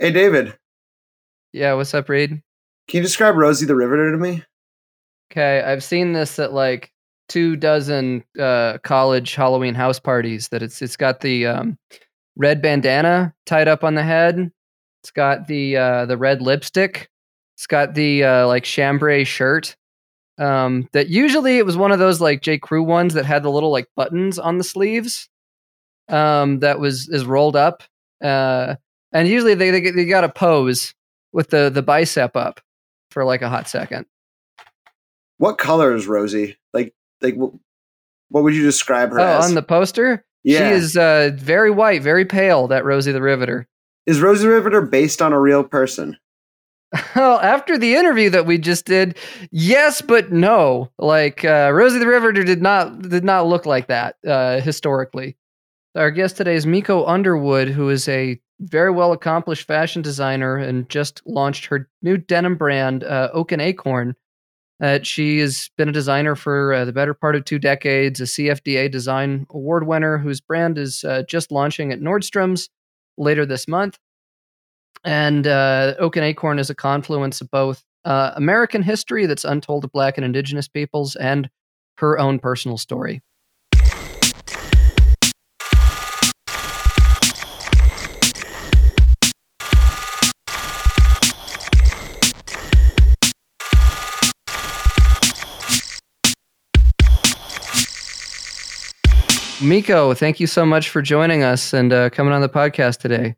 Hey, David. Yeah, what's up, Reed? Can you describe Rosie the Riveter to me? Okay, I've seen this at like two dozen uh, college Halloween house parties. That it's it's got the um, red bandana tied up on the head. It's got the uh, the red lipstick. It's got the uh, like chambray shirt. Um, that usually it was one of those like J Crew ones that had the little like buttons on the sleeves. Um, that was is rolled up. Uh, and usually they they, they got to pose with the the bicep up for like a hot second. What color is Rosie? Like like what, what would you describe her oh, as? on the poster, Yeah. she is uh, very white, very pale. That Rosie the Riveter. Is Rosie the Riveter based on a real person? Well, after the interview that we just did, yes, but no. Like uh, Rosie the Riveter did not did not look like that uh, historically. Our guest today is Miko Underwood, who is a very well accomplished fashion designer and just launched her new denim brand, uh, Oak and Acorn. Uh, she has been a designer for uh, the better part of two decades, a CFDA Design Award winner whose brand is uh, just launching at Nordstrom's later this month. And uh, Oak and Acorn is a confluence of both uh, American history that's untold to Black and Indigenous peoples and her own personal story. Miko, thank you so much for joining us and uh, coming on the podcast today.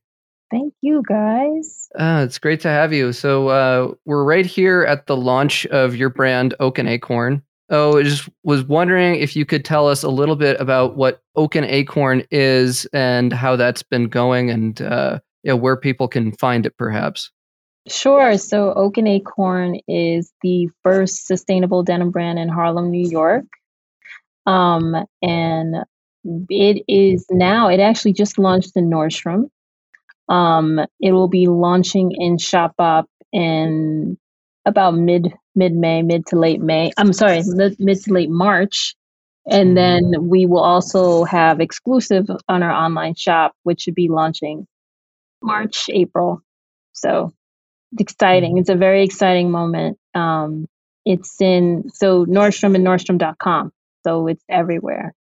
Thank you, guys. Uh, it's great to have you. So uh, we're right here at the launch of your brand, Oak and Acorn. Oh, I just was wondering if you could tell us a little bit about what Oak and Acorn is and how that's been going, and uh, yeah, where people can find it, perhaps. Sure. So, Oak and Acorn is the first sustainable denim brand in Harlem, New York. Um, and it is now, it actually just launched in Nordstrom. Um, it will be launching in Shopbop in about mid mid May, mid to late May. I'm sorry, mid, mid to late March. And then we will also have exclusive on our online shop, which should be launching March, April. So it's exciting. It's a very exciting moment. Um, it's in so Nordstrom and Nordstrom.com. So it's everywhere.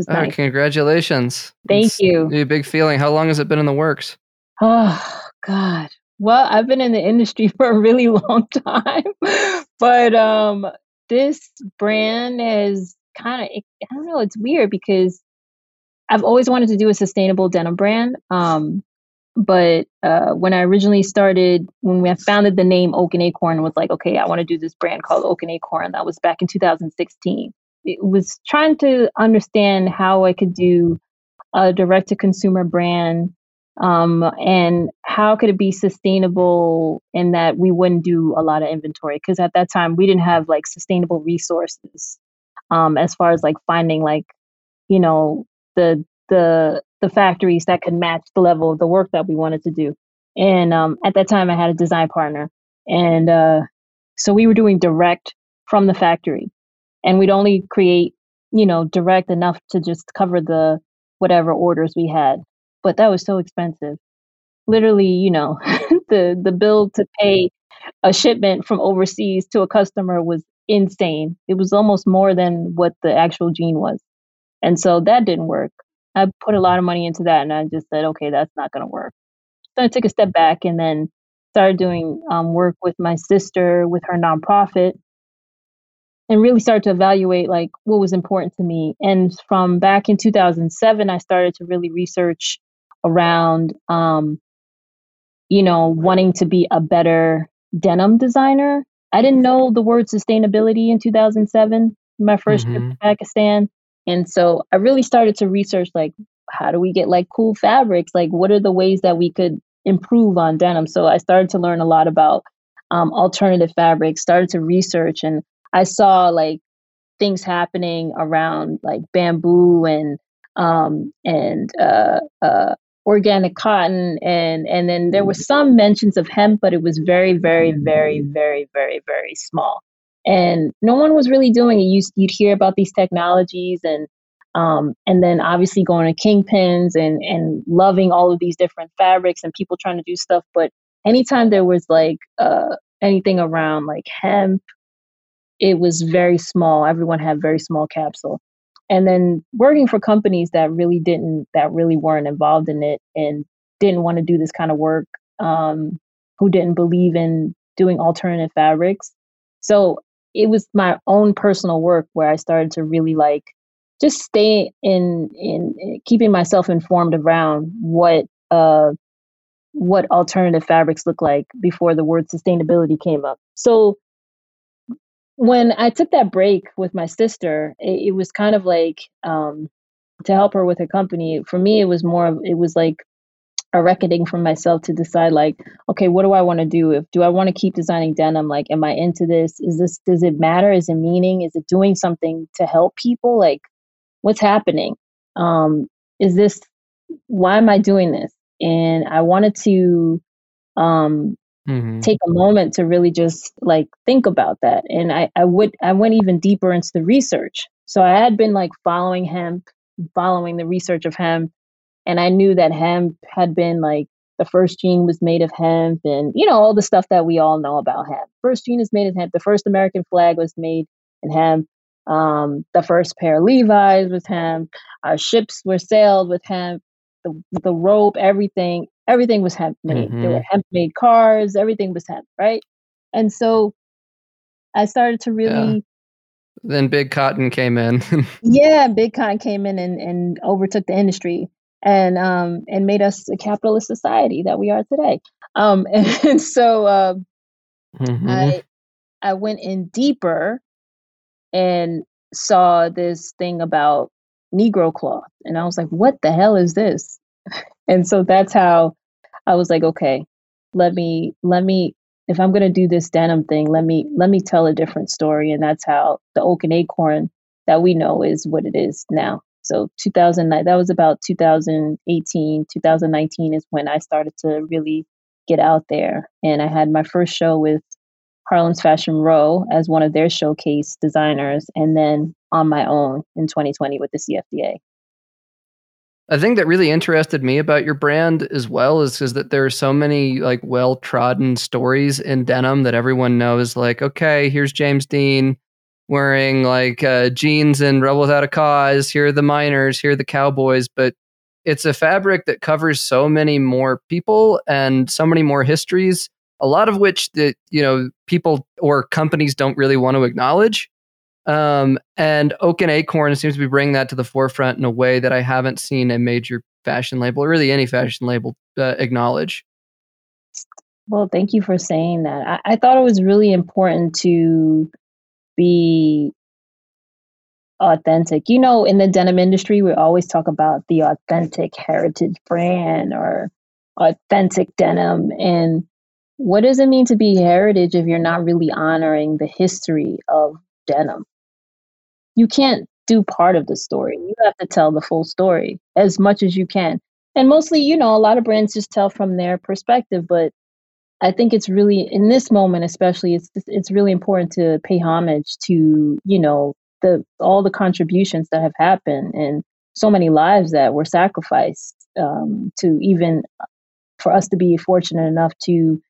Just Oh, nice. congratulations! Thank It's you. A big feeling. How long has it been in the works? Oh God. Well, I've been in the industry for a really long time, but um, this brand is kind of I don't know. It's weird because I've always wanted to do a sustainable denim brand. Um, but uh, when I originally started, when we founded the name Oak and Acorn, was like, okay, I want to do this brand called Oak and Acorn. That was back in 2016. It was trying to understand how I could do a direct to consumer brand um, and how could it be sustainable in that we wouldn't do a lot of inventory because at that time we didn't have like sustainable resources um, as far as like finding like you know the the the factories that could match the level of the work that we wanted to do. And um, at that time i had a design partner and uh, so we were doing direct from the factory and we'd only create you know direct enough to just cover the whatever orders we had. But that was so expensive. Literally you know the the bill to pay a shipment from overseas to a customer was insane. It was almost more than what the actual jean was. And so that didn't work. I put a lot of money into that and i just said okay that's not going to work. So i took a step back and then started doing um, work with my sister with her nonprofit and really started to evaluate like what was important to me. And from back in 2007 i started to really research around um, you know wanting to be a better denim designer. I didn't know the word sustainability in 2007 my 1st trip Mhm. to pakistan. And so i really started to research like how do we get like cool fabrics? Like what are the ways that we could improve on denim? So i started to learn a lot about um, alternative fabrics started to research and i saw like things happening around like bamboo and um, and uh, uh, organic cotton and and then there was some mentions of hemp but it was very very very very very very small and no one was really doing it you, you'd hear about these technologies and Um, and then obviously going to Kingpins and and loving all of these different fabrics and people trying to do stuff. But anytime there was like uh, anything around like hemp, it was very small. Everyone had very small capsule. And then working for companies that really didn't, that really weren't involved in it and didn't want to do this kind of work, um, who didn't believe in doing alternative fabrics. So it was my own personal work where I started to really like just stay in in keeping myself informed around what uh what alternative fabrics look like before the word sustainability came up. So when I took that break with my sister, it, it was kind of like um, to help her with her company. For me, it was more of it was like a reckoning for myself to decide like okay what do i want to do? If do i want to keep designing denim? Like am i into this? Is this does it matter? Is it meaning? Is it doing something to help people? Like what's happening? Um is this why am i doing this? And i wanted to um mm-hmm. take a moment to really just like think about that and i i would i went even deeper into the research so i had been like following hemp following the research of hemp and I knew that hemp had been like the first jean was made of hemp and you know all the stuff that we all know about hemp. First jean is made of hemp. The first American flag was made in hemp. Um, the first pair of Levi's was hemp. Our ships were sailed with hemp. The the rope, everything, everything was hemp made. Mm-hmm. There were hemp made cars. Everything was hemp, right? And so I started to really. Yeah. Then big cotton came in. yeah, big cotton came in and, and overtook the industry and um, and made us a capitalist society that we are today. Um, and so uh, mm-hmm. I I went in deeper and saw this thing about Negro cloth, and I was like, "What the hell is this?" and so that's how I was like, "Okay, let me let me if I'm gonna do this denim thing, let me let me tell a different story." And that's how the oak and acorn that we know is what it is now. So 2009, that was about 2018, 2019 is when I started to really get out there. And I had my first show with Harlem's Fashion Row as one of their showcase designers, and then on my own in 2020 with the CFDA. A thing that really interested me about your brand as well is, is that there are so many like well trodden stories in denim that everyone knows. Like, okay, here's James Dean wearing like uh, jeans and Rebel Without a Cause. Here are the miners. Here are the cowboys. But it's a fabric that covers so many more people and so many more histories. A lot of which that you know people or companies don't really want to acknowledge. Um, and Oak and Acorn seems to be bringing that to the forefront in a way that I haven't seen a major fashion label, or really any fashion label, uh, acknowledge. Well, thank you for saying that. I, I, thought it was really important to be authentic. You know, in the denim industry, we always talk about the authentic heritage brand or authentic denim. And what does it mean to be heritage if you're not really honoring the history of denim? You can't do part of the story. You have to tell the full story as much as you can. And mostly, you know, a lot of brands just tell from their perspective, but I think it's really in this moment, especially, it's it's really important to pay homage to you know the all the contributions that have happened and so many lives that were sacrificed um, to even for us to be fortunate enough to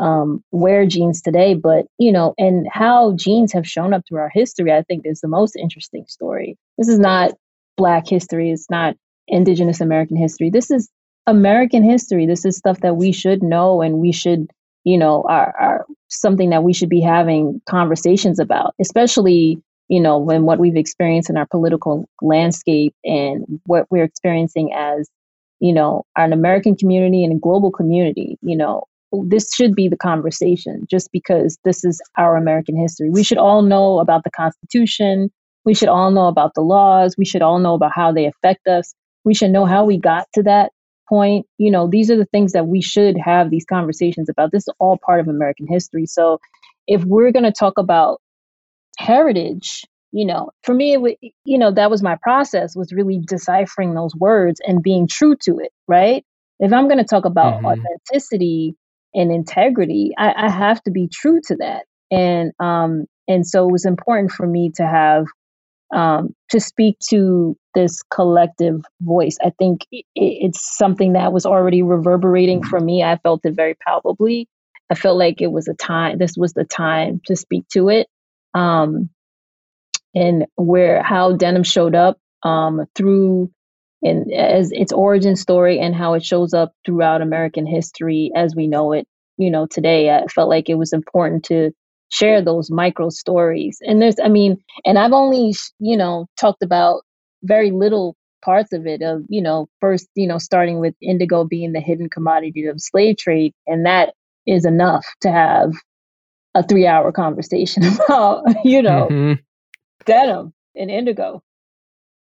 um, wear jeans today. But you know, and how jeans have shown up through our history, I think is the most interesting story. This is not Black history. It's not Indigenous American history. This is American history. This is stuff that we should know and we should you know, are, are something that we should be having conversations about, especially, you know, when what we've experienced in our political landscape and what we're experiencing as, you know, an American community and a global community, you know, this should be the conversation just because this is our American history. We should all know about the Constitution. We should all know about the laws. We should all know about how they affect us. We should know how we got to that point, you know, these are the things that we should have these conversations about. This is all part of American history. So if we're going to talk about heritage, you know, for me, it, you know, that was my process was really deciphering those words and being true to it, right? If I'm going to talk about mm-hmm. authenticity and integrity, I, I have to be true to that. And um, and so it was important for me to have um, to speak to this collective voice. I think it, it's something that was already reverberating for me. I felt it very palpably. I felt like it was a time, this was the time to speak to it. Um, and where how denim showed up um, through and as its origin story and how it shows up throughout American history as we know it, you know, today. I felt like it was important to share those micro stories. And there's, I mean, and I've only, you know, talked about very little parts of it of, you know, first, you know, starting with indigo being the hidden commodity of slave trade. And that is enough to have a three hour conversation about, you know, mm-hmm. denim and indigo.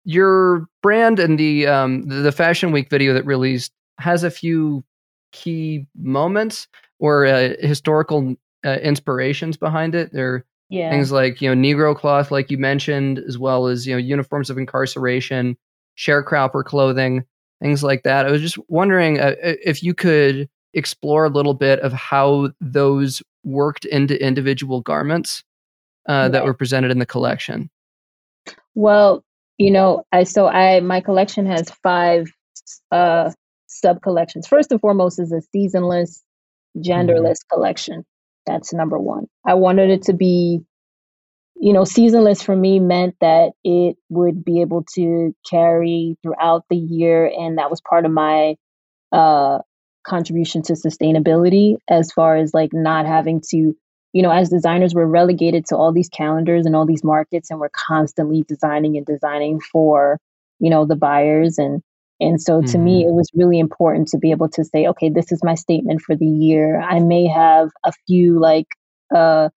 Your brand and the um the fashion week video that released has a few key moments or uh, historical uh, inspirations behind it. There are yeah. things like you know Negro cloth, like you mentioned, as well as you know uniforms of incarceration, sharecropper clothing, things like that. I was just wondering uh, if you could explore a little bit of how those worked into individual garments uh, right. that were presented in the collection. Well, you know, I so I my collection has five uh, sub collections. First and foremost is a seasonless, genderless mm-hmm. collection. That's number one. I wanted it to be, you know, seasonless for me meant that it would be able to carry throughout the year. And that was part of my uh, contribution to sustainability as far as like not having to, you know, as designers, we're relegated to all these calendars and all these markets, and we're constantly designing and designing for, you know, the buyers and and so to mm-hmm. me, it was really important to be able to say, okay, this is my statement for the year. I may have a few like uh,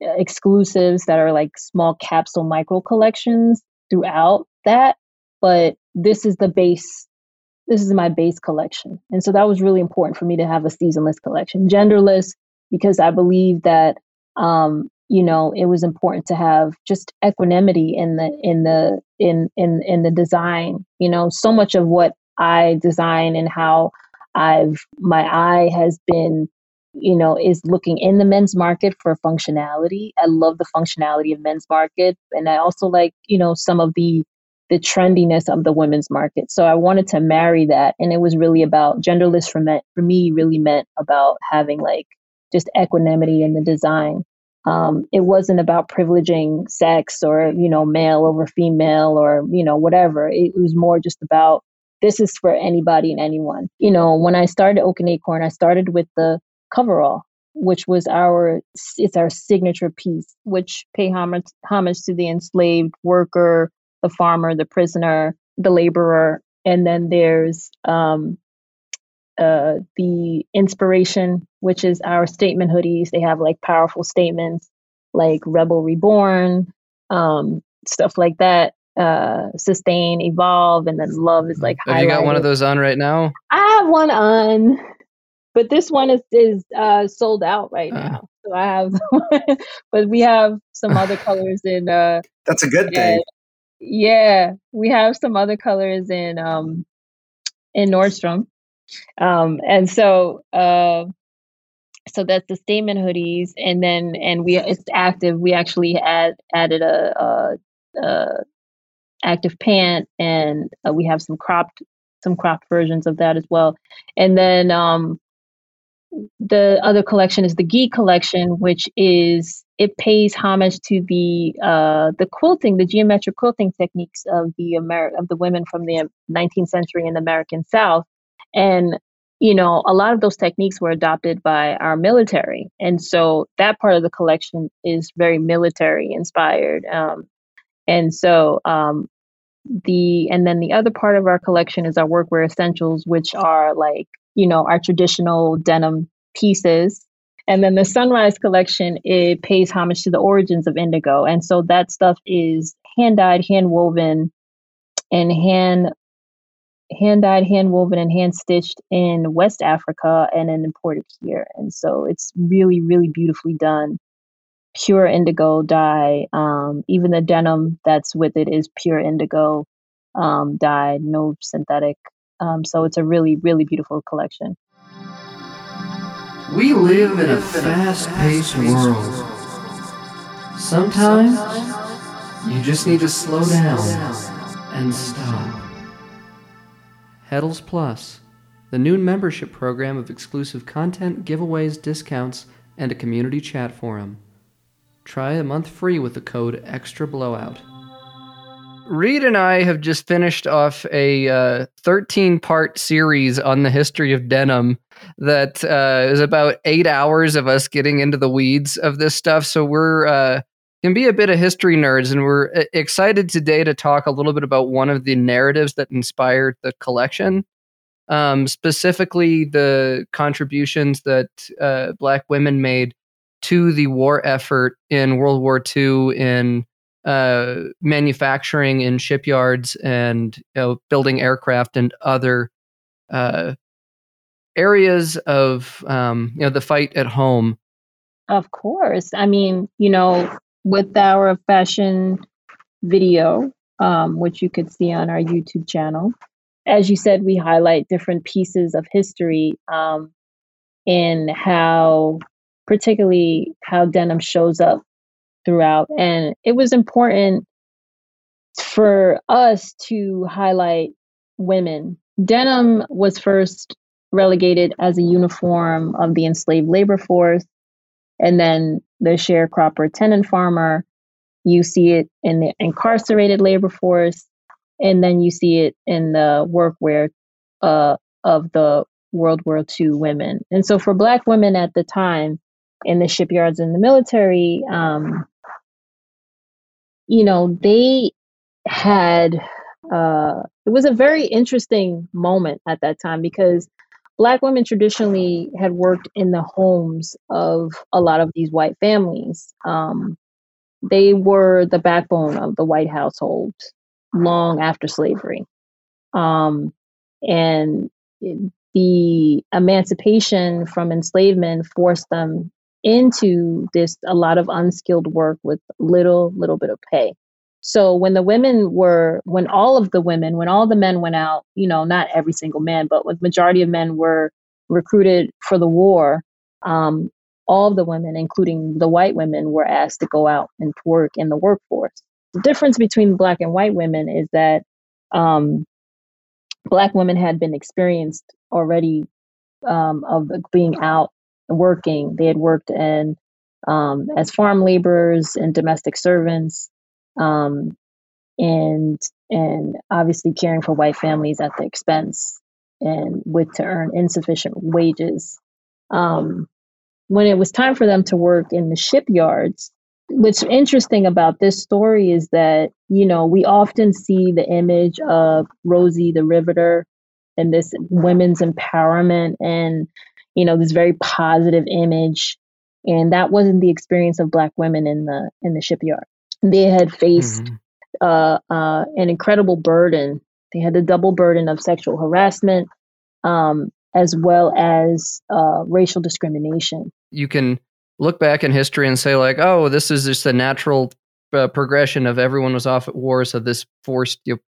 exclusives that are like small capsule micro collections throughout that, but this is the base. This is my base collection. And so that was really important for me to have a seasonless collection, genderless, because I believe that um, you know it was important to have just equanimity in the in the in in in the design you know so much of what i design and how i've my eye has been you know is looking in the men's market for functionality. I love the functionality of men's market and i also like you know some of the the trendiness of the women's market. So i wanted to marry that and it was really about genderless for me for me really meant about having like just equanimity in the design. Um, it wasn't about privileging sex or you know male over female or you know whatever. It was more just about this is for anybody and anyone. You know when i started oak and acorn i started with the coverall which was our it's our signature piece which pay homage, homage to the enslaved worker the farmer the prisoner the laborer and then there's um, uh, the inspiration, which is our statement hoodies. They have like powerful statements like Rebel Reborn, um, stuff like that. Uh, sustain, evolve, and then love is like. Have you got one of those on right now? I have one on, but this one is is uh, sold out right uh. now. So I have, but we have some other colors in. Uh, That's a good thing. Yeah, we have some other colors in um in Nordstrom. Um, and so, uh, so that's the statement hoodies, and then and we it's active. We actually add added a, a, a active pant, and uh, we have some cropped some cropped versions of that as well. And then um, the other collection is the Geek collection, which is it pays homage to the uh, the quilting, the geometric quilting techniques of the Amer- of the women from the 19th century in the American South. And, you know, a lot of those techniques were adopted by our military. And so that part of the collection is very military inspired. Um, and so um, the, and then the other part of our collection is our workwear essentials, which are like, you know, our traditional denim pieces. And then the Sunrise collection, it pays homage to the origins of indigo. And so that stuff is hand dyed, hand woven, and hand hand dyed, hand woven, and hand stitched in West Africa and then imported here. And so it's really, really beautifully done. Pure indigo dye. Um, even the denim that's with it is pure indigo um, dyed, no synthetic. Um, so it's a really, really beautiful collection. We live in a fast paced world. Sometimes You just need to slow down and stop. Heddels Plus, the new membership program of exclusive content, giveaways, discounts, and a community chat forum. Try a month free with the code Extra Blowout. Reed and I have just finished off a uh, 13 part series on the history of denim that uh, is about eight hours of us getting into the weeds of this stuff. So we're uh, can be a bit of history nerds, and we're uh, excited today to talk a little bit about one of the narratives that inspired the collection. Um, specifically, the contributions that uh, Black women made to the war effort in World War II in uh, manufacturing in shipyards and you know, building aircraft and other uh, areas of um, you know the fight at home. Of course, I mean you know with our fashion video, um, which you could see on our YouTube channel. As you said, we highlight different pieces of history um, and how, particularly, how denim shows up throughout. And it was important for us to highlight women. Denim was first relegated as a uniform of the enslaved labor force. And then the sharecropper tenant farmer, you see it in the incarcerated labor force, and then you see it in the workwear uh, of the World War II women. And so for Black women at the time in the shipyards and the military, um, you know, they had uh, it was a very interesting moment at that time because black women traditionally had worked in the homes of a lot of these white families. Um, they were the backbone of the white household long after slavery. Um, and the emancipation from enslavement forced them into this a lot of unskilled work with little little bit of pay so when the women were when all of the women when all the men went out you know not every single man but with majority of men were recruited for the war um, all the women including the white women were asked to go out and work in the workforce the difference between black and white women is that um, black women had been experienced already um, of being out working. They had worked in um, as farm laborers and domestic servants, um, and and obviously caring for white families at the expense and with to earn insufficient wages. Um, when it was time for them to work in the shipyards, what's interesting about this story is that you know we often see the image of Rosie the Riveter and this women's empowerment and you know this very positive image and that wasn't the experience of black women in the in the shipyard they had faced mm-hmm. uh, uh, an incredible burden. They had the double burden of sexual harassment um, as well as uh, racial discrimination. You can look back in history and say like oh this is just a natural uh, progression of everyone was off at war so this forced you know,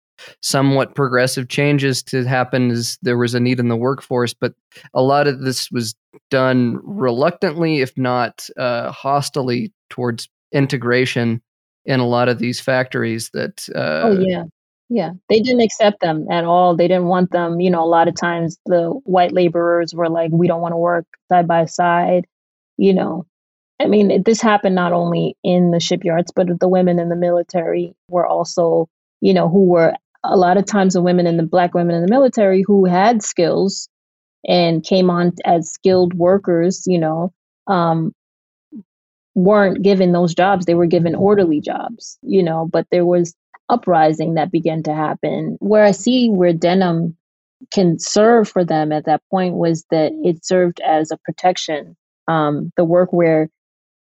somewhat progressive changes to happen as there was a need in the workforce, but a lot of this was done reluctantly, if not uh, hostilely, towards integration in a lot of these factories. That uh, oh yeah, yeah, they didn't accept them at all. They didn't want them. You know, a lot of times the white laborers were like, "We don't want to work side by side." You know, I mean, this happened not only in the shipyards, but the women in the military were also, you know, who were a lot of times the women and the black women in the military who had skills and came on as skilled workers, you know, um, weren't given those jobs. They were given orderly jobs, you know, but there was uprising that began to happen. Where I see where denim can serve for them at that point was that it served as a protection. Um, the workwear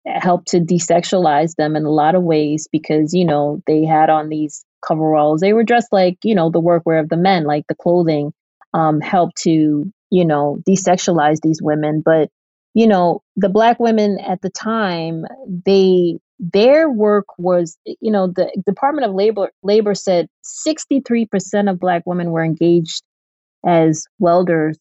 helped to desexualize them in a lot of ways because, you know, they had on these coveralls. They were dressed like, you know, the workwear of the men, like the clothing um, helped to, you know, desexualize these women. But, you know, the black women at the time, they their work was, you know, the Department of Labor Labor said 63% of black women were engaged as welders,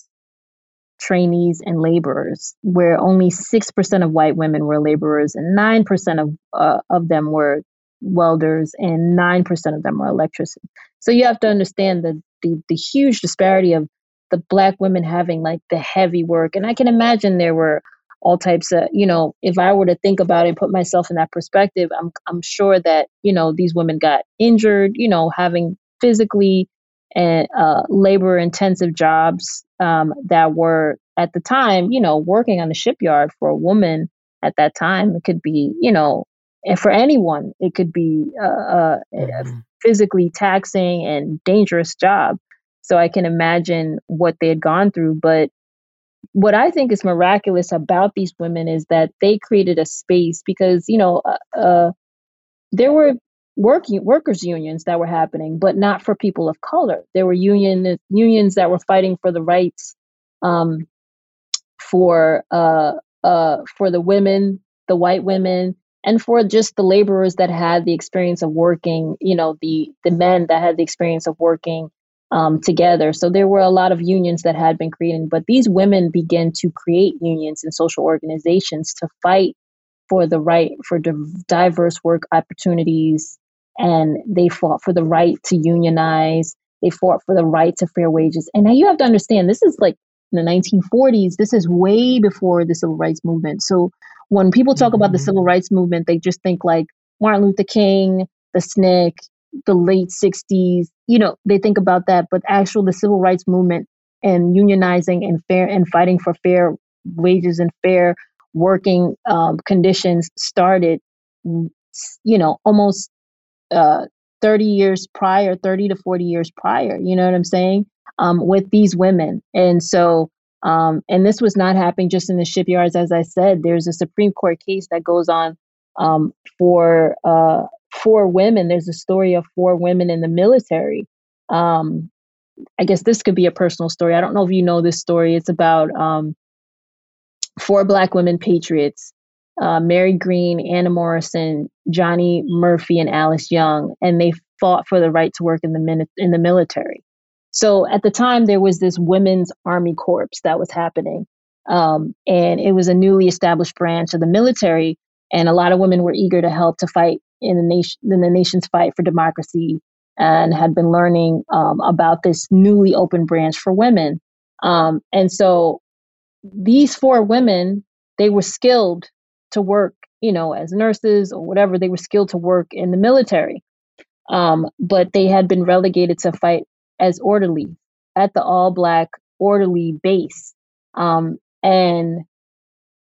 trainees, and laborers, where only 6% of white women were laborers and 9% of uh, of them were welders, and 9% of them were electricians. So you have to understand the, the, the huge disparity of the black women having like the heavy work. And I can imagine there were all types of, you know, if I were to think about it put myself in that perspective, I'm I'm sure that, you know, these women got injured, you know, having physically and uh, labor intensive jobs um, that were at the time, you know, working on the shipyard for a woman at that time, it could be, you know, and for anyone, it could be uh, uh, mm-hmm. a physically taxing and dangerous job. So I can imagine what they had gone through. But what I think is miraculous about these women is that they created a space because, you know, uh, uh there were working workers unions that were happening, but not for people of color. There were union unions that were fighting for the rights um, for uh, uh, for the women, the white women, and for just the laborers that had the experience of working. You know, the the men that had the experience of working um, together. So there were a lot of unions that had been created, but these women began to create unions and social organizations to fight for the right for diverse work opportunities and they fought for the right to unionize. They fought for the right to fair wages. And now you have to understand this is like in the 1940s. This is way before the civil rights movement. So when people talk mm-hmm. about the mm-hmm. civil rights movement, they just think like Martin Luther King, the SNCC, the late 60s. You know, they think about that. But actual the civil rights movement and unionizing and fair and fighting for fair wages and fair working um, conditions started you know almost uh, 30 years prior, 30 to 40 years prior, you know what I'm saying? Um, with these women. And so, um, and this was not happening just in the shipyards. As I said, there's a Supreme Court case that goes on um, for uh, four women. There's a story of four women in the military. Um, I guess this could be a personal story. I don't know if you know this story. It's about um, four black women patriots uh, Mary Green, Anna Morrison, Johnnie Murphy, and Alice Young, and they fought for the right to work in the min- in the military. So at the time, there was this women's army corps that was happening, um, and it was a newly established branch of the military, and a lot of women were eager to help to fight in the nation in the nation's fight for democracy, and had been learning um, about this newly open branch for women. Um, and so these four women, they were skilled to work, you know, as nurses or whatever. They were skilled to work in the military. Um, but they had been relegated to fight as orderly at the all black orderly base. Um, and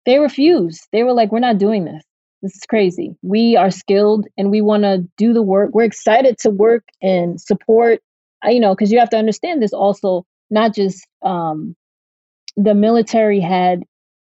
they refused. They were like, we're not doing this. This is crazy. We are skilled and we want to do the work. We're excited to work and support, uh, you know, because you have to understand this also, not just um, the military had,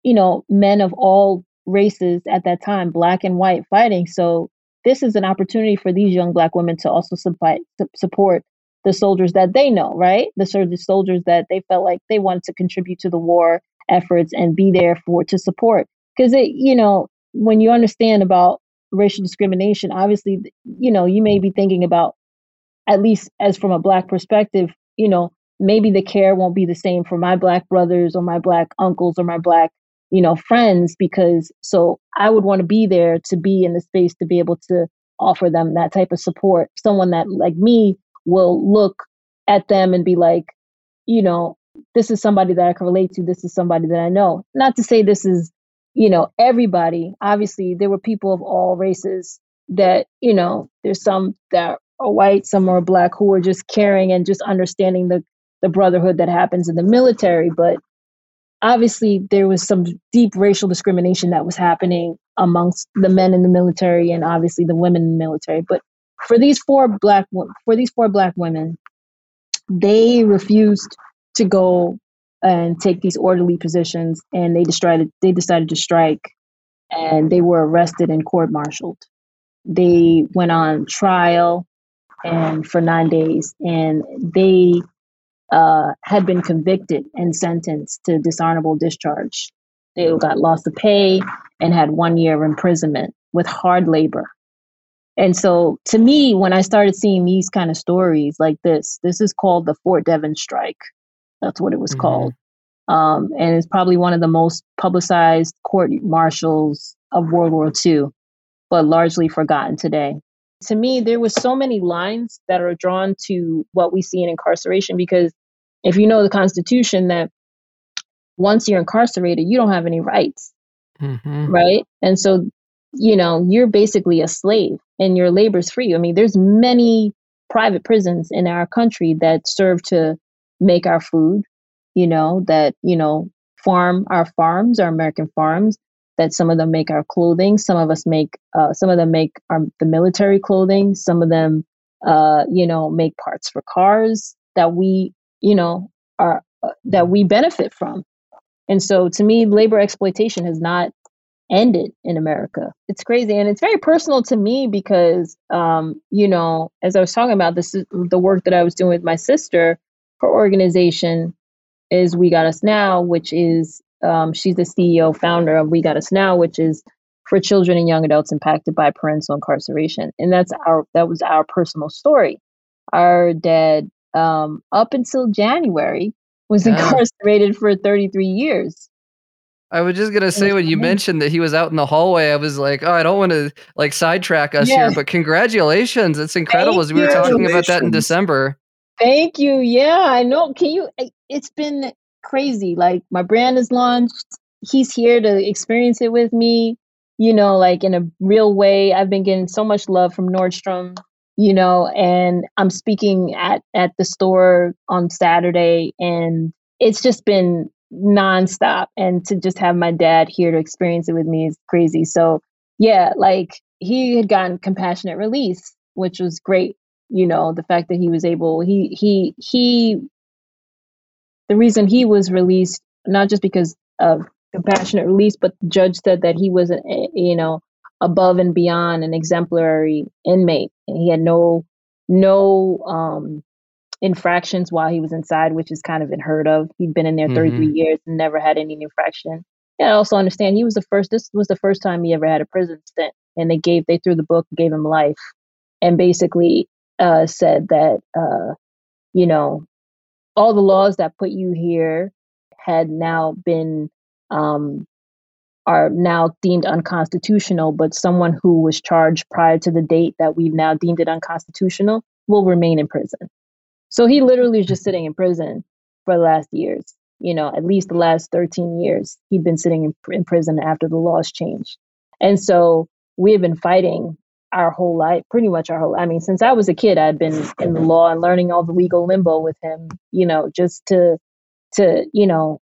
you know, men of all races at that time, black and white, fighting. So this is an opportunity for these young black women to also support support the soldiers that they know, right? The soldiers that they felt like they wanted to contribute to the war efforts and be there for to support. Because it, you know, when you understand about racial discrimination, obviously, you know, you may be thinking about, at least as from a black perspective, you know, maybe the care won't be the same for my black brothers or my black uncles or my black you know, friends because so I would want to be there to be in the space to be able to offer them that type of support. Someone that like me will look at them and be like, you know, this is somebody that I can relate to. This is somebody that I know. Not to say this is, you know, everybody. Obviously, there were people of all races that, you know, there's some that are white, some are black who are just caring and just understanding the the brotherhood that happens in the military. But obviously there was some deep racial discrimination that was happening amongst the men in the military and obviously the women in the military but for these four black for these four black women they refused to go and take these orderly positions and they decided they decided to strike and they were arrested and court martialed they went on trial and for 9 days and they uh, had been convicted and sentenced to dishonorable discharge. They got lost of pay and had one year of imprisonment with hard labor. And so, to me, when I started seeing these kind of stories like this, this is called the Fort Devens strike. That's what it was mm-hmm. called. Um, and it's probably one of the most publicized court martials of World War II, but largely forgotten today. to me, there was so many lines that are drawn to what we see in incarceration because if you know the Constitution, that once you're incarcerated, you don't have any rights, mm-hmm. right? And so, you know, you're basically a slave and your labor's free. I mean, there's many private prisons in our country that serve to make our food, you know, that, you know, farm our farms, our American farms, that some of them make our clothing. Some of us make, uh, some of them make our, the military clothing. Some of them, uh, you know, make parts for cars that we, you know, are, uh, that we benefit from. And so to me, labor exploitation has not ended in America. It's crazy. And it's very personal to me because, um, you know, as I was talking about this, is the work that I was doing with my sister, her organization is We Got Us Now, which is, um, she's the CEO, founder of We Got Us Now, which is for children and young adults impacted by parental incarceration. And that's our, that was our personal story. Our dad, um, up until January, was yeah. incarcerated for 33 years. I was just gonna say when you mentioned that he was out in the hallway, I was like, oh, I don't want to like sidetrack us here, but congratulations! It's incredible. As we were talking about that in December. Thank you. Yeah, I know. Can you? Eh, it's been crazy. Like my brand is launched. He's here to experience it with me. You know, like in a real way. I've been getting so much love from Nordstrom you know, and I'm speaking at at the store on Saturday and it's just been nonstop and to just have my dad here to experience it with me is crazy. So, yeah, like he had gotten compassionate release, which was great, you know, the fact that he was able he he he the reason he was released not just because of compassionate release, but the judge said that he was, you know, above and beyond an exemplary inmate. And he had no no um, infractions while he was inside, which is kind of unheard of. He'd been in there 33 mm-hmm. years and never had any infraction. And I also understand he was the first. This was the first time he ever had a prison stint, and they gave they threw the book, gave him life, and basically uh, said that uh, you know all the laws that put you here had now been um, are now deemed unconstitutional, but someone who was charged prior to the date that we've now deemed it unconstitutional will remain in prison. So he literally is just sitting in prison for the last years, you know, at least the last 13 years. He'd been sitting in, in prison after the laws changed. And so we have been fighting our whole life, pretty much our whole I mean, since I was a kid, I'd been in the law and learning all the legal limbo with him, you know, just to to, you know,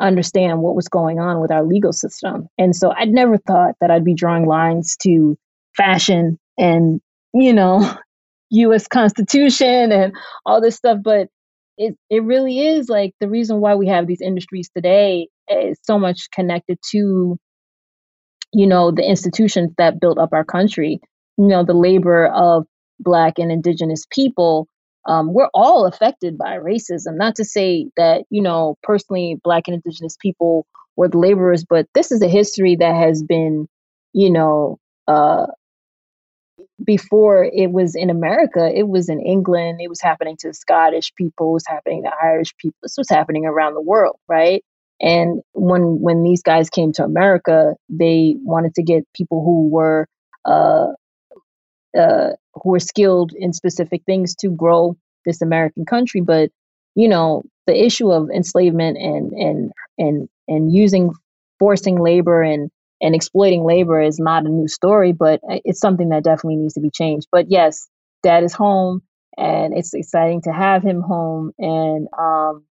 understand what was going on with our legal system. And so I'd never thought that I'd be drawing lines to fashion and, you know, US Constitution and all this stuff. But it, it really is like the reason why we have these industries today is so much connected to, you know, the institutions that built up our country. You know, the labor of Black and Indigenous people um, we're all affected by racism. Not to say that, you know, personally, Black and Indigenous people were the laborers, but this is a history that has been, you know, uh, before it was in America, it was in England, it was happening to Scottish people, it was happening to Irish people, this was happening around the world, right? And when when these guys came to America, they wanted to get people who were uh, uh, who are skilled in specific things to grow this American country. But you know, the issue of enslavement and and and and using forcing labor and and exploiting labor is not a new story, but it's something that definitely needs to be changed. But yes, dad is home, and it's exciting to have him home. And um,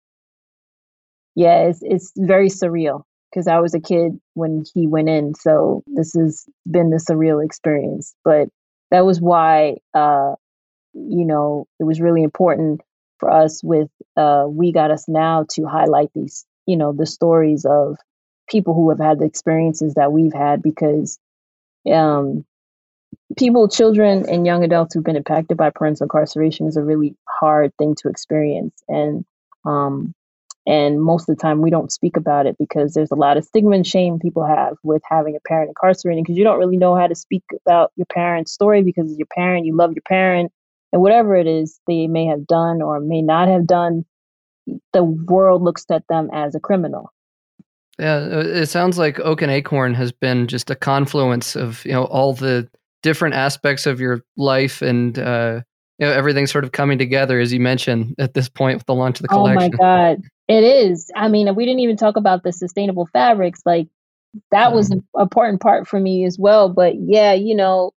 yeah, it's it's very surreal because I was a kid when he went in, so this has been the surreal experience. But that was why uh, you know it was really important for us with uh, we got us now to highlight these you know the stories of people who have had the experiences that we've had because um, people children and young adults who've been impacted by parental incarceration is a really hard thing to experience and um, and most of the time, we don't speak about it because there's a lot of stigma and shame people have with having a parent incarcerated because you don't really know how to speak about your parent's story because your parent, you love your parent, and whatever it is they may have done or may not have done, the world looks at them as a criminal. Yeah, it sounds like Oak and Acorn has been just a confluence of you know all the different aspects of your life and uh, you know, everything sort of coming together, as you mentioned at this point with the launch of the collection. Oh my God. It is. I mean, we didn't even talk about the sustainable fabrics. Like, that was an important part for me as well. But yeah, you know,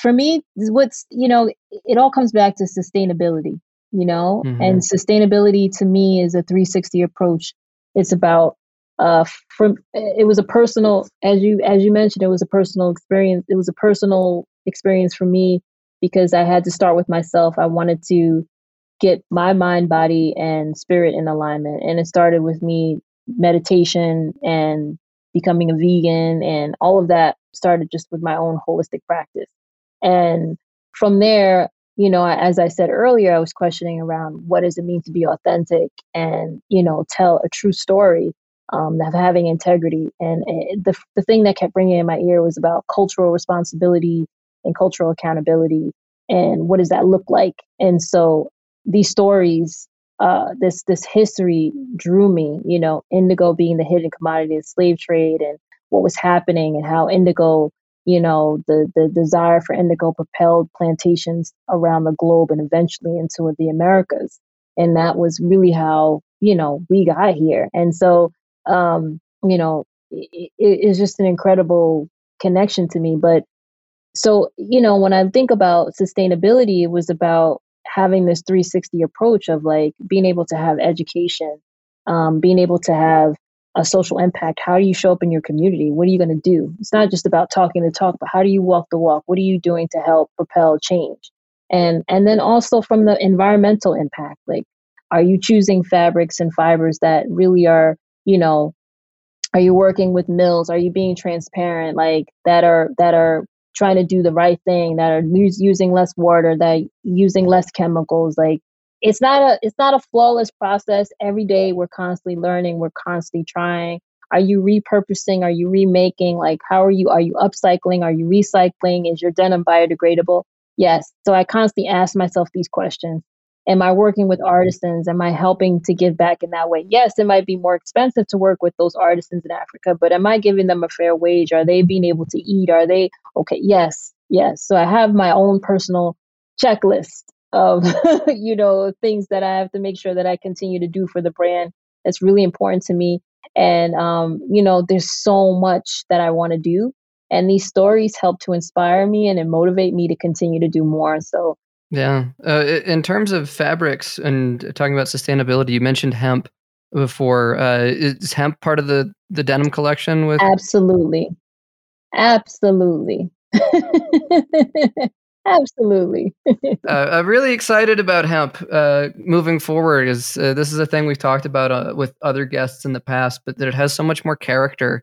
for me, what's, you know, it all comes back to sustainability, you know, mm-hmm. and sustainability to me is a 360 approach. It's about, uh, from, it was a personal, as you, as you mentioned, it was a personal experience. It was a personal experience for me because I had to start with myself. I wanted to get my mind, body, and spirit in alignment. And it started with me meditation and becoming a vegan and all of that started just with my own holistic practice. And from there, you know, as I said earlier, I was questioning around what does it mean to be authentic and, you know, tell a true story um, of having integrity. And it, the, the thing that kept ringing in my ear was about cultural responsibility and cultural accountability and what does that look like. And so these stories uh, this this history drew me. You know, indigo being the hidden commodity of slave trade and what was happening and how indigo, you know, the the desire for indigo propelled plantations around the globe and eventually into the Americas. And that was really how you know we got here. And so, um, you know, it, it's just an incredible connection to me. But so, you know, when I think about sustainability, it was about having this 360 approach of like being able to have education, um, being able to have a social impact. How do you show up in your community? What are you going to do? It's not just about talking the talk, but how do you walk the walk? What are you doing to help propel change? And and then also from the environmental impact, like are you choosing fabrics and fibers that really are, you know, are you working with mills? Are you being transparent? Like that are that are trying to do the right thing that are using less water that using less chemicals like it's not a it's not a flawless process. Every day we're constantly learning we're constantly trying. Are you repurposing? Are you remaking? Like how are you are you upcycling? Are you recycling? Is your denim biodegradable? Yes. So i constantly ask myself these questions Am I working with artisans? Am I helping to give back in that way? Yes, it might be more expensive to work with those artisans in Africa, but am I giving them a fair wage? Are they being able to eat? Are they okay? Yes, yes. So I have my own personal checklist of, you know, things that I have to make sure that I continue to do for the brand. That's really important to me. And, um, you know, there's so much that I want to do. And these stories help to inspire me and motivate me to continue to do more. So yeah. Uh, in terms of fabrics and talking about sustainability, you mentioned hemp before. Uh, is hemp part of the, the denim collection? With absolutely, absolutely, absolutely. uh, I'm really excited about hemp uh, moving forward. Is uh, this is a thing we've talked about uh, with other guests in the past, but that it has so much more character.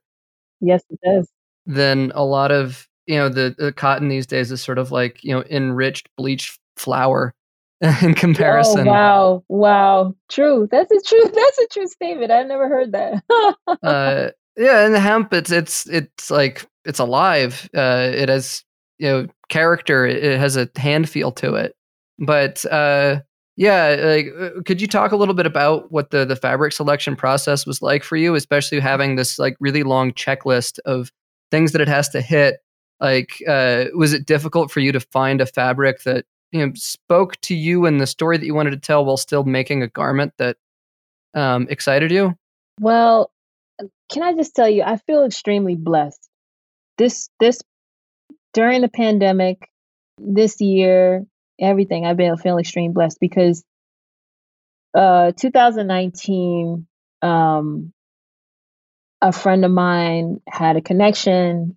Yes, it does. Than a lot of you know the, the cotton these days is sort of like you know enriched bleached flour in comparison. Oh, wow, wow, true. That's a true. That's a true statement. I've never heard that. uh, yeah, and the hemp, it's it's it's like it's alive. Uh, it has you know character. It, it has a hand feel to it. But uh, yeah, like uh, could you talk a little bit about what the the fabric selection process was like for you, especially having this like really long checklist of things that it has to hit like uh, was it difficult for you to find a fabric that you know spoke to you and the story that you wanted to tell while still making a garment that um, excited you? Well, can I just tell you, I feel extremely blessed. This this during the pandemic, this year, everything I've been feeling extremely blessed because uh 2019 um a friend of mine had a connection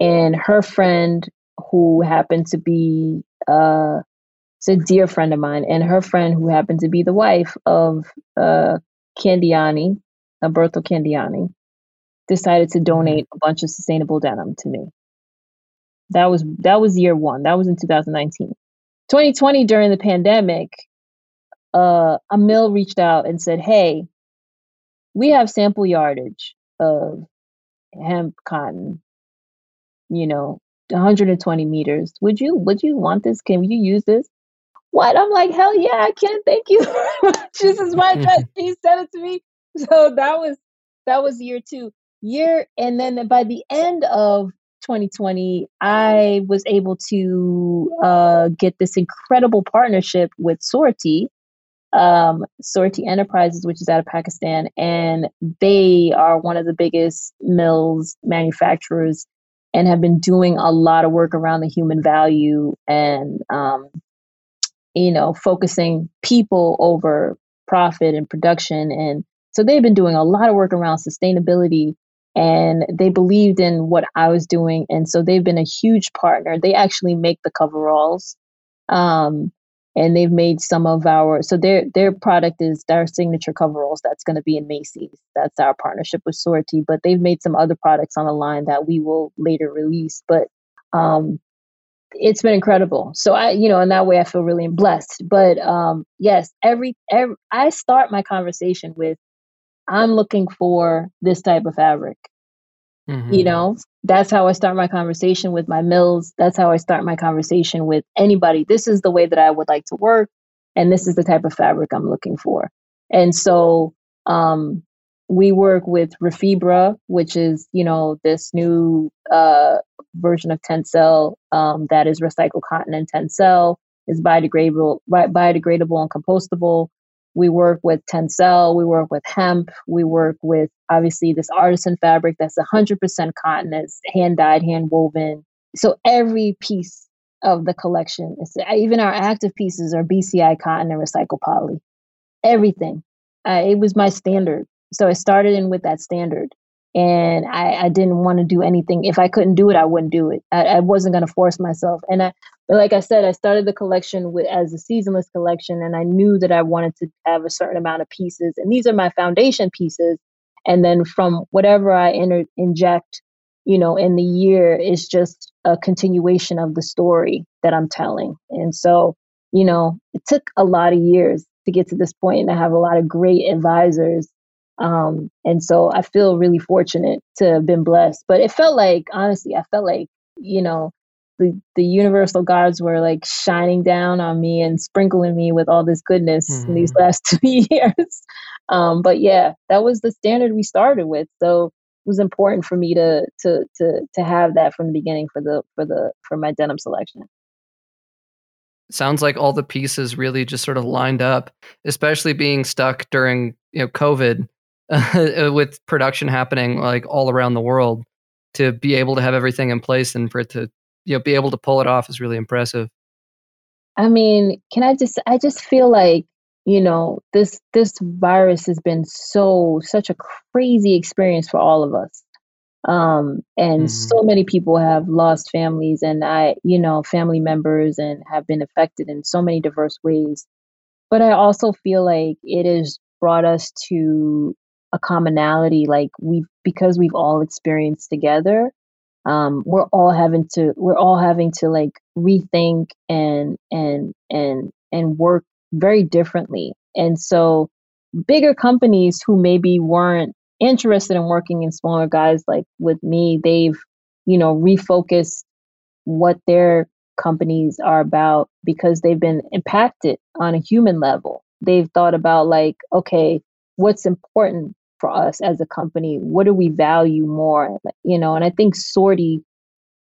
and her friend who happened to be uh, it's a dear friend of mine, and her friend who happened to be the wife of uh, Candiani, Alberto Candiani, decided to donate a bunch of sustainable denim to me. That was that was year one. That was in 2019. 2020 during the pandemic, uh, a mill reached out and said, "Hey, we have sample yardage of hemp cotton. You know, 120 meters. Would you would you want this? Can you use this? What? I'm like, hell yeah, I can. Thank you. This is my address. He sent it to me. So that was that was year two. Year and then by the end of 2020, I was able to uh, get this incredible partnership with Soorty, um, Soorty Enterprises, which is out of Pakistan, and they are one of the biggest mills manufacturers and have been doing a lot of work around the human value and um, you know focusing people over profit and production and so they've been doing a lot of work around sustainability and they believed in what I was doing. And so they've been a huge partner. They actually make the coveralls. Um, and they've made some of our so their their product is their signature coveralls that's going to be in Macy's. That's our partnership with Soorty, but they've made some other products on the line that we will later release. But um, it's been incredible. So I, you know, in that way, I feel really blessed. But um, yes, every, every I start my conversation with I'm looking for this type of fabric. Mm-hmm. You know, that's how I start my conversation with my mills. That's how I start my conversation with anybody. This is the way that I would like to work, and this is the type of fabric I'm looking for. And so, um, we work with Refibra, which is you know this new uh, version of Tencel um, that is recycled cotton and Tencel is biodegradable, biodegradable and compostable. We work with Tencel, we work with hemp, we work with obviously this artisan fabric that's 100% cotton, that's hand dyed, hand woven. So every piece of the collection, even our active pieces are BCI cotton and recycled poly. Everything. Uh, it was my standard. So I started in with that standard and I, I didn't want to do anything. If I couldn't do it, I wouldn't do it. I, I wasn't going to force myself. And I, like I said, I started the collection with as a seasonless collection, and I knew that I wanted to have a certain amount of pieces, and these are my foundation pieces. And then from whatever I inject, you know, in the year is just a continuation of the story that I'm telling. And so, you know, it took a lot of years to get to this point, and I have a lot of great advisors um, and so I feel really fortunate to have been blessed. But it felt like, honestly, I felt like, you know, the, the universal gods were like shining down on me and sprinkling me with all this goodness mm-hmm. in these mm-hmm. last two years. Um, but yeah, that was the standard we started with. So it was important for me to to to to have that from the beginning for the for the for my denim selection sounds like all the pieces really just sort of lined up especially being stuck during you know covid with production happening like all around the world to be able to have everything in place and for it to you know be able to pull it off is really impressive. I mean can i just i just feel like you know this this virus has been so such a crazy experience for all of us. Um and mm-hmm. so many people have lost families and i you know family members and have been affected in so many diverse ways. But i also feel like it has brought us to a commonality like we've because we've all experienced together um we're all having to we're all having to like rethink and and and and work very differently. And so bigger companies who maybe weren't interested in working in smaller guys like with me they've you know refocused what their companies are about because they've been impacted on a human level. They've thought about like okay what's important for us as a company? What do we value more? You know and i think Soorty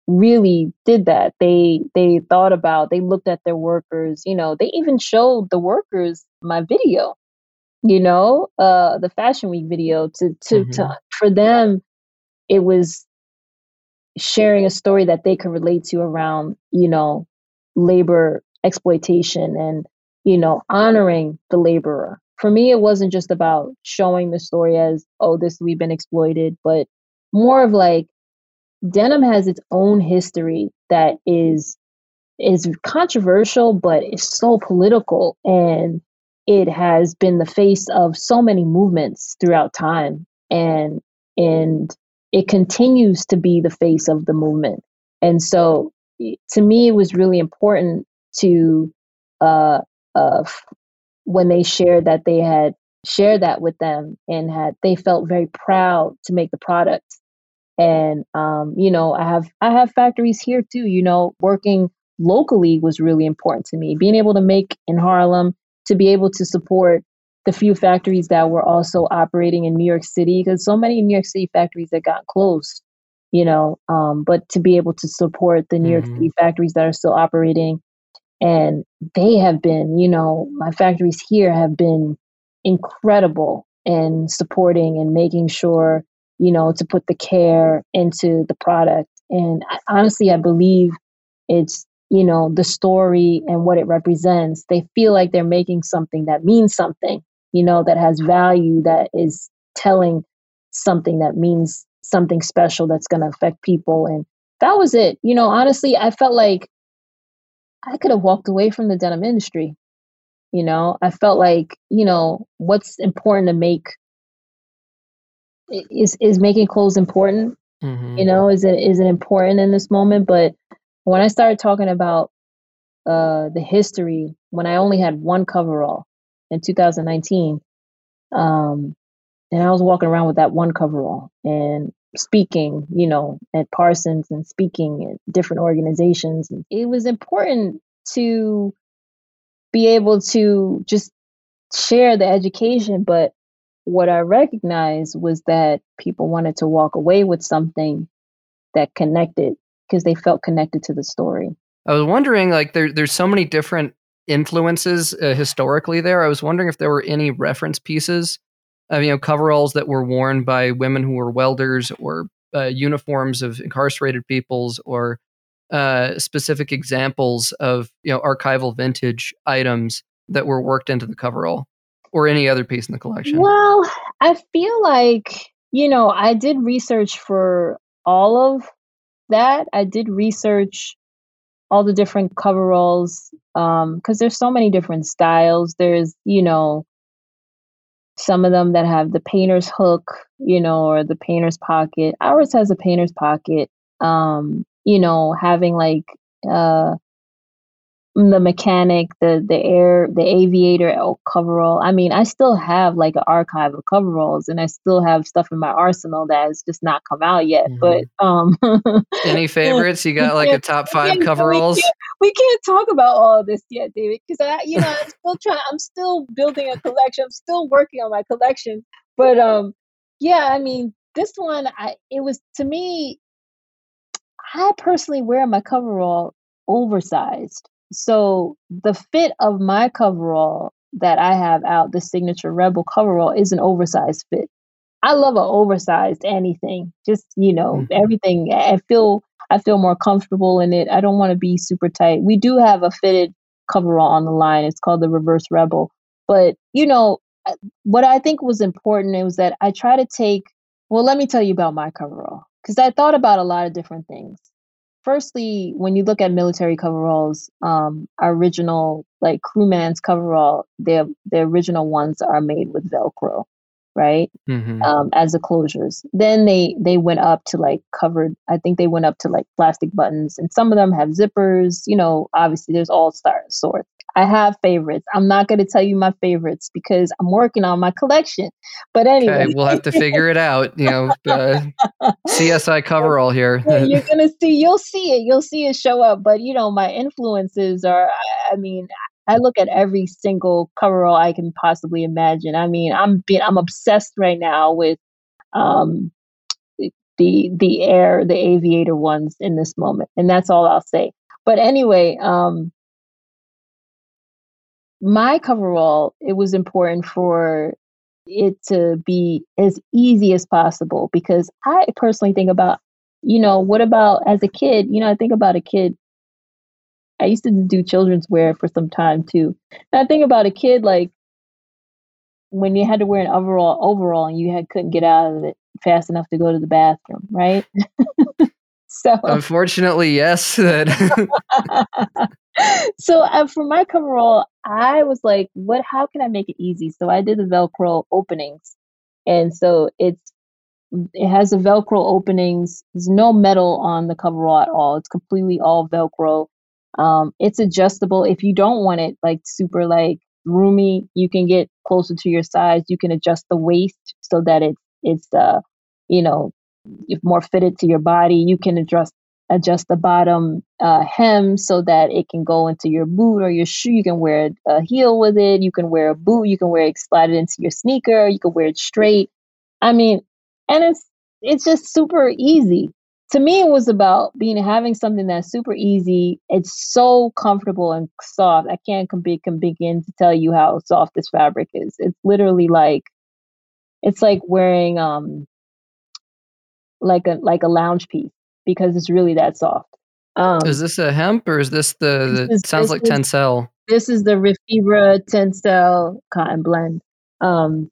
really did that. They they thought about they looked at their workers you know they even showed the workers my video you know uh the fashion week video to to, mm-hmm. to for them it was sharing a story that they could relate to around you know labor exploitation and you know honoring the laborer for me, it wasn't just about showing the story as, oh, this we've been exploited, but more of like denim has its own history that is is controversial, but it's so political and it has been the face of so many movements throughout time and and it continues to be the face of the movement. And so to me it was really important to uh, uh, when they shared that they had shared that with them and had they felt very proud to make the product and um, you know i have i have factories here too you know working locally was really important to me being able to make in harlem to be able to support the few factories that were also operating in new york city because so many new york city factories that got closed you know, um, but to be able to support the New York Mhm. City factories that are still operating. And they have been, you know, my factories here have been incredible in supporting and making sure, you know, to put the care into the product. And honestly, I believe it's, you know, the story and what it represents. They feel like they're making something that means something, you know, that has value, that is telling something that means something special that's going to affect people. And that was it. You know, honestly, I felt like I could have walked away from the denim industry. You know, I felt like, you know, what's important to make is is making clothes important. Mhm. You know, is it is it important in this moment? But when I started talking about uh the history, when I only had one coverall in 2019, um, and I was walking around with that one coverall and speaking, you know, at Parsons and speaking at different organizations. It was important to be able to just share the education, but what I recognized was that people wanted to walk away with something that connected because they felt connected to the story. I was wondering, like, there, there's so many different influences uh, historically there. I was wondering if there were any reference pieces you know, coveralls that were worn by women who were welders or uh, uniforms of incarcerated peoples or uh, specific examples of, you know, archival vintage items that were worked into the coverall or any other piece in the collection. Well, I feel like, you know, I did research for all of that. I did research all the different coveralls um because there's so many different styles. There's, you know, some of them that have the painter's hook, you know, or the painter's pocket. Ours has a painter's pocket. Um, you know, having like uh the mechanic, the the air, the aviator coverall. I mean, I still have like an archive of coveralls, and I still have stuff in my arsenal that has just not come out yet. Mhm. But um, Any favorites? You got like a top five Yeah, coveralls? We can't, we can't talk about all of this yet, David, because I, you know, I'm still trying. I'm still building a collection. I'm still working on my collection. But um, yeah, I mean, this one, I it was to me. I personally wear my coverall oversized, so the fit of my coverall that I have out, the signature Rebel coverall, is an oversized fit. I love an oversized anything. Just you know, Mhm. everything. I feel I feel more comfortable in it. I don't want to be super tight. We do have a fitted coverall on the line. It's called the Reverse Rebel. But you know, what I think was important was that I try to take. Well, let me tell you about my coverall because I thought about a lot of different things. Firstly, when you look at military coveralls, um, our original like crewman's coverall, their the original ones are made with Velcro, right? Mhm. um, as the closures. Then they they went up to like covered. I think they went up to like plastic buttons, and some of them have zippers. You know, obviously there's all star sorts. I have favorites. I'm not going to tell you my favorites because I'm working on my collection. But anyway, Okay, we'll have to figure it out. You know, uh, CSI coverall here. You're gonna see you'll see it you'll see it show up but you know my influences are i mean i look at every single coverall i can possibly imagine i mean i'm be, i'm obsessed right now with um the the air the aviator ones in this moment and that's all i'll say but anyway um my coverall it was important for it to be as easy as possible because i personally think about you know what about as a kid you know i think about a kid i used to do children's wear for some time too and i think about a kid like when you had to wear an overall overall and you had couldn't get out of it fast enough to go to the bathroom right so Unfortunately, yes. That so uh, for my coverall, I was like, "What? How can I make it easy?" So I did the Velcro openings, and so it's it has the Velcro openings. There's no metal on the coverall at all. It's completely all Velcro. Um, it's adjustable. If you don't want it like super like roomy, you can get closer to your size. You can adjust the waist so that it's it's uh you know if more fitted to your body. You can adjust adjust the bottom uh, hem so that it can go into your boot or your shoe. You can wear a heel with it. You can wear a boot. You can wear it it into your sneaker. You can wear it straight. I mean, and it's it's just super easy to me it was about being having something that's super easy it's so comfortable and soft i can't can begin to tell you how soft this fabric is it's literally like it's like wearing um like a like a lounge piece because it's really that soft. Um is this a hemp or is this the, the is- sounds like is- tencel. this is the Refibra Tencel cotton blend. Um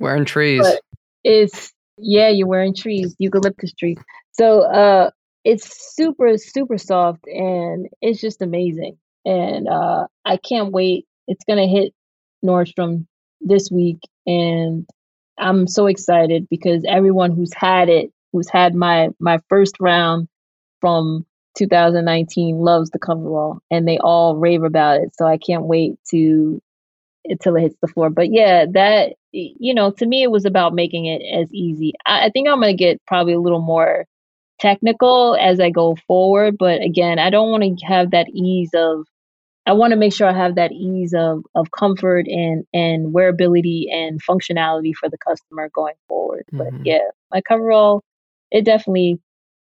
wearing trees. it's yeah you're wearing trees eucalyptus trees. So uh it's super super soft and it's just amazing. And uh i can't wait. It's gonna hit nordstrom this week and i'm so excited because everyone who's had it who's had my my first round from 2019 loves the cover coverall and they all rave about it so i can't wait to until it hits the floor. But yeah, that you know, to me, it was about making it as easy. I, I think I'm gonna get probably a little more technical as I go forward. But again, I don't want to have that ease of. I want to make sure I have that ease of of comfort and and wearability and functionality for the customer going forward. Mhm. But yeah, my coverall, it definitely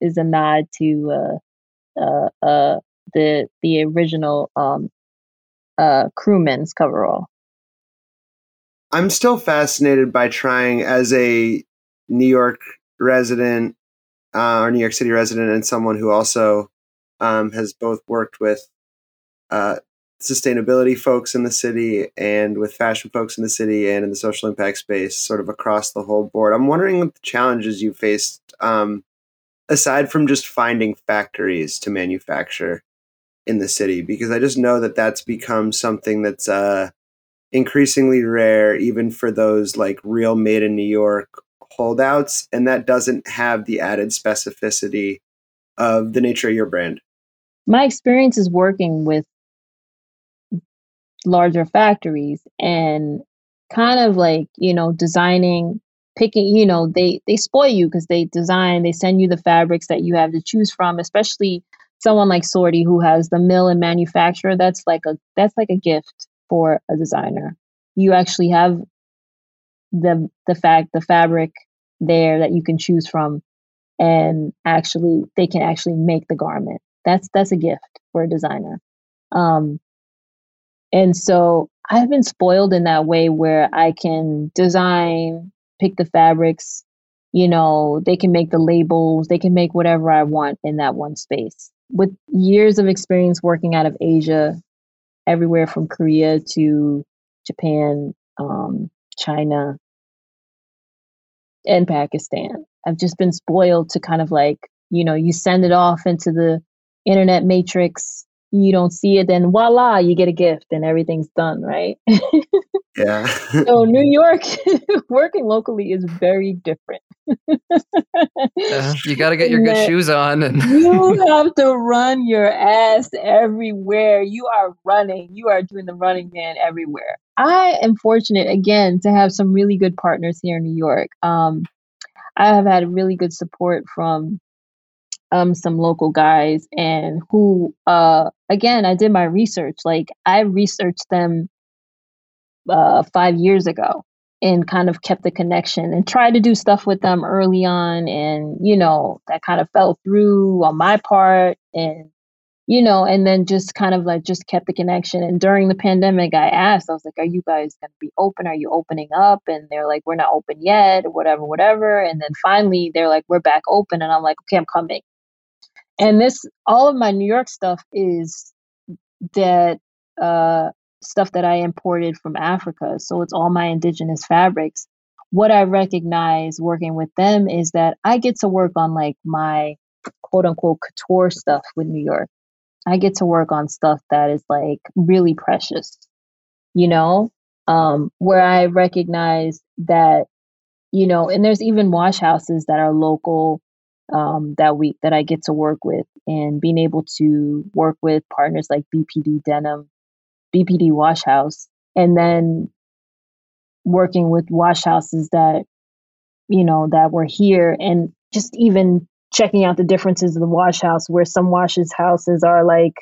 is a nod to uh uh uh the the original um uh crewman's coverall. I'm still fascinated by trying as a New York resident uh, or New York City resident and someone who also um, has both worked with uh, sustainability folks in the city and with fashion folks in the city and in the social impact space, sort of across the whole board. I'm wondering what the challenges you faced, um, aside from just finding factories to manufacture in the city, because I just know that that's become something that's uh, increasingly rare, even for those like real made in New York holdouts, and that doesn't have the added specificity of the nature of your brand. my experience is working with larger factories and kind of like you know designing picking you know they they spoil you because they design they send you the fabrics that you have to choose from especially someone like Soorty who has the mill and manufacturer that's like a that's like a gift for a designer. You actually have the the fact the fabric there that you can choose from and actually they can actually make the garment. That's that's a gift for a designer. Um and so i've been spoiled in that way where i can design pick the fabrics you know they can make the labels they can make whatever i want in that one space. With years of experience working out of asia everywhere from korea to japan um, china and pakistan i've just been spoiled to kind of like you know you send it off into the internet matrix you don't see it then voila you get a gift and everything's done right? Yeah. so new york working locally is very different. Uh, you got to get your good That shoes on and you have to run your ass everywhere. You are running. You are doing the running man everywhere. I am fortunate again to have some really good partners here in new york. Um, i have had really good support from um, some local guys and who uh, again i did my research like i researched them uh, five years ago and kind of kept the connection and tried to do stuff with them early on and you know that kind of fell through on my part and you know and then just kind of like just kept the connection. And during the pandemic i asked i was like are you guys going to be open? Are you opening up? And they're like we're not open yet or whatever whatever. And then finally they're like we're back open. And i'm like okay i'm coming and this all of my new york stuff is that uh stuff that I imported from Africa. So it's all my indigenous fabrics. What I recognize working with them is that I get to work on like my quote unquote couture stuff with New York. I get to work on stuff that is like really precious, you know, um, where I recognize that, you know, and there's even wash houses that are local um, that we that I get to work with, and being able to work with partners like BPD Denim BPD wash house and then working with wash houses that you know that were here and just even checking out the differences of the wash house where some washes houses are like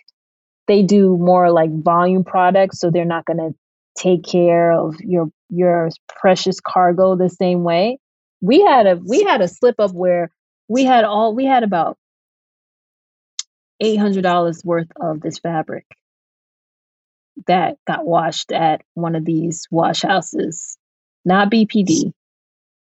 they do more like volume products so they're not going to take care of your your precious cargo the same way. We had a we had a slip up where we had all we had about eight hundred dollars worth of this fabric that got washed at one of these wash houses, not BPD.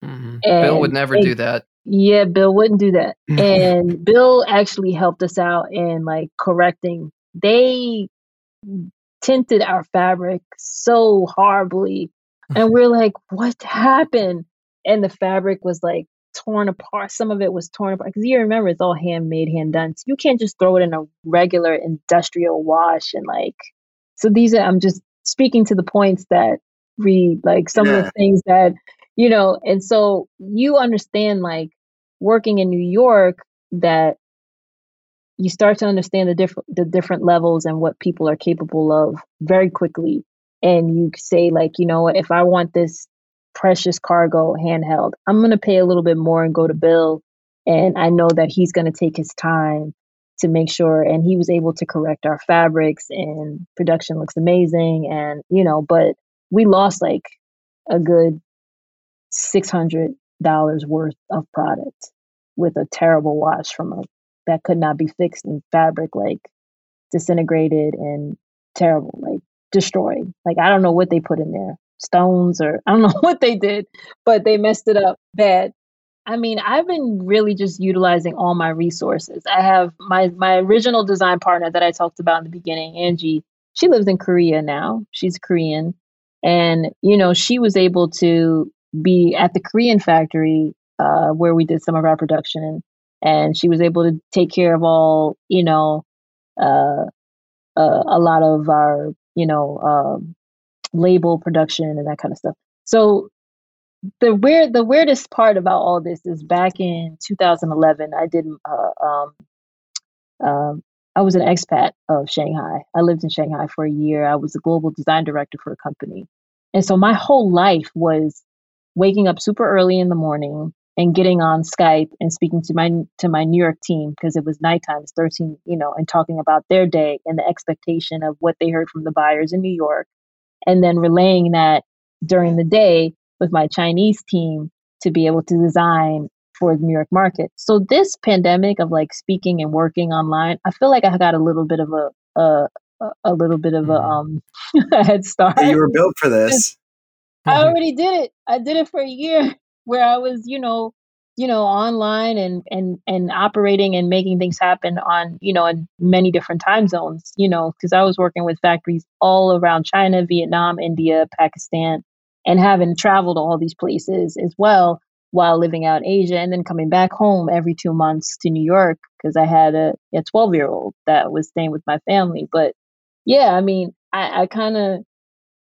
Mhm. Bill would never they- do that. Yeah, Bill wouldn't do that. and Bill actually helped us out in like correcting. They tinted our fabric so horribly. And we're like, what happened? And the fabric was like torn apart. Some of it was torn apart. Because you remember it's all handmade, hand done. So you can't just throw it in a regular industrial wash and like so these are I'm just speaking to the points that read like some of the things that you know, and so you understand like working in New York that you start to understand the different the different levels and what people are capable of very quickly and you say like you know if i want this precious cargo handheld. I'm going to pay a little bit more and go to bill and i know that he's going to take his time to make sure and he was able to correct our fabrics and production looks amazing and you know but we lost like a good $600 worth of product with a terrible wash from a that could not be fixed in fabric like disintegrated and terrible like destroyed. Like i don't know what they put in there stones or i don't know what they did but they messed it up bad. I mean i've been really just utilizing all my resources. I have my my original design partner that i talked about in the beginning angie she lives in korea now. She's korean. And you know she was able to be at the korean factory uh, where we did some of our production and she was able to take care of all you know uh, uh, a lot of our you know um, label production and that kind of stuff. So the weird the weirdest part about all this is back in 2011 i did uh, um, um, i was an expat of shanghai. I lived in shanghai for a year. I was a global design director for a company. And so my whole life was waking up super early in the morning and getting on Skype and speaking to my to my New York team because it was nighttime, it's 13, you know, and talking about their day and the expectation of what they heard from the buyers in New York, and then relaying that during the day with my Chinese team to be able to design for the New York market. So this pandemic of like speaking and working online, I feel like I got a little bit of a a, a little bit of a um a head start. You were built for this. I already did it. I did it for a year where I was, you know, you know, online and and and operating and making things happen on, you know, in many different time zones, you know, because I was working with factories all around China, Vietnam, India, Pakistan, and having traveled to all these places as well while living out in Asia and then coming back home every two months to New York because I had a, a 12 year old that was staying with my family. But yeah, I mean, I, I kind of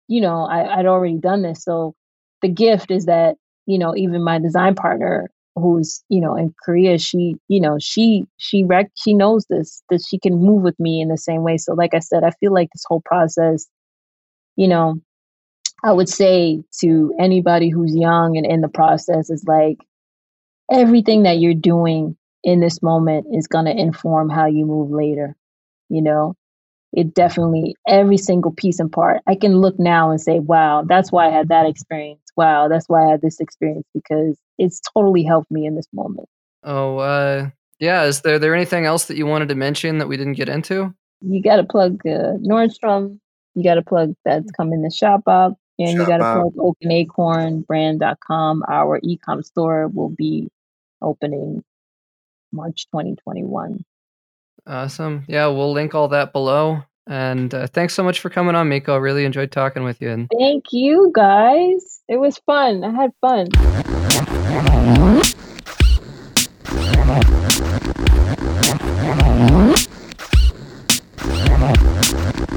you know, I, I'd already done this. So the gift is that, you know, even my design partner who's, you know, in Korea, she, you know, she, she rec, she knows this, that she can move with me in the same way. So like I said, I feel like this whole process, you know, I would say to anybody who's young and in the process is like everything that you're doing in this moment is going to inform how you move later, you know? it definitely every single piece and part i can look now and say wow that's why i had that experience wow that's why i had this experience because it's totally helped me in this moment Oh, uh, yeah. Is there there anything else that you wanted to mention that we didn't get into? you got to plug uh, nordstrom you got to plug that's coming to Shopbop and you got to plug oak and acorn brand.com our e-com store will be opening march 2021 Awesome. Yeah, we'll link all that below. And uh, thanks so much for coming on, Miko. I really enjoyed talking with you. And thank you guys it was fun i had fun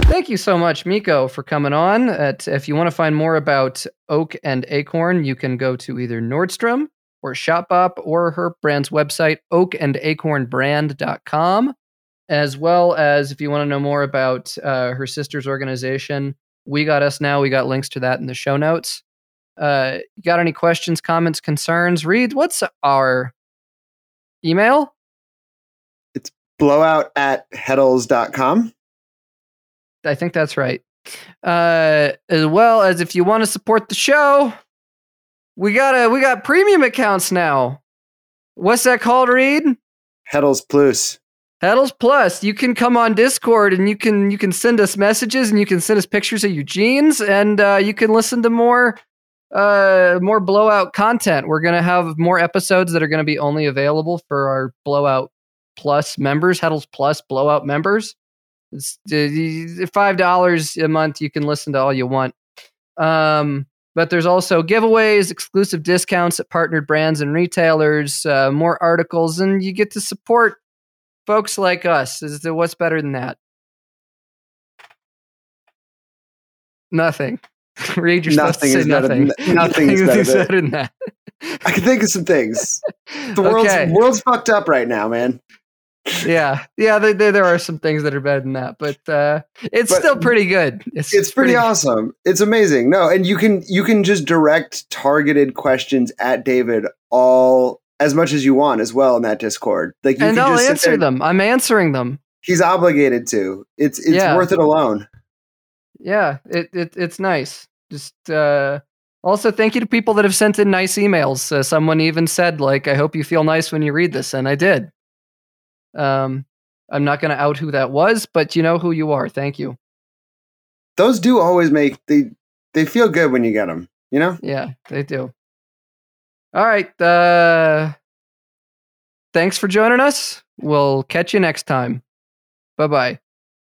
Thank you so much, Miko, for coming on. At, if you want to find more about Oak and Acorn, you can go to either Nordstrom or Shopbop or her brand's website, oakandacornbrand.com, as well as if you want to know more about uh, her sister's organization, We Got Us Now. We got links to that in the show notes. Uh, got any questions, comments, concerns? Reed, what's our email? It's blowout at heddels.com. I think that's right. Uh, as well as if you want to support the show, we got a we got premium accounts now. What's that called, Reed? Heddels Plus. Heddels Plus. You can come on Discord and you can you can send us messages and you can send us pictures of your jeans and uh, you can listen to more uh more blowout content. We're gonna have more episodes that are gonna be only available for our blowout plus members, Heddels Plus blowout members. It's uh, five dollars a month. You can listen to all you want. Um, but there's also giveaways, exclusive discounts at partnered brands and retailers, uh, more articles, and you get to support folks like us. Is there, what's better than that? Nothing. Reed, you're Nothing supposed to say is better nothing. than- nothing is better than- than that. I can think of some things. The world's Okay. world's fucked up right now, man. yeah, yeah. There, are some things that are better than that, but uh, it's But still pretty good. It's, It's pretty awesome. It's amazing. No, and you can you can just direct targeted questions at David all as much as you want as well in that Discord. Like you and can I'll just answer them. I'm answering them. He's obligated to. It's it's Yeah. worth it alone. Yeah, it, it it's nice. Just uh, also thank you to people that have sent in nice emails. Uh, someone even said like, "I hope you feel nice when you read this," and I did. Um, I'm not going to out who that was, but you know who you are. Thank you. Those do always make they they feel good when you get them. You know. Yeah, they do. All right. Uh, thanks for joining us. We'll catch you next time. Bye bye.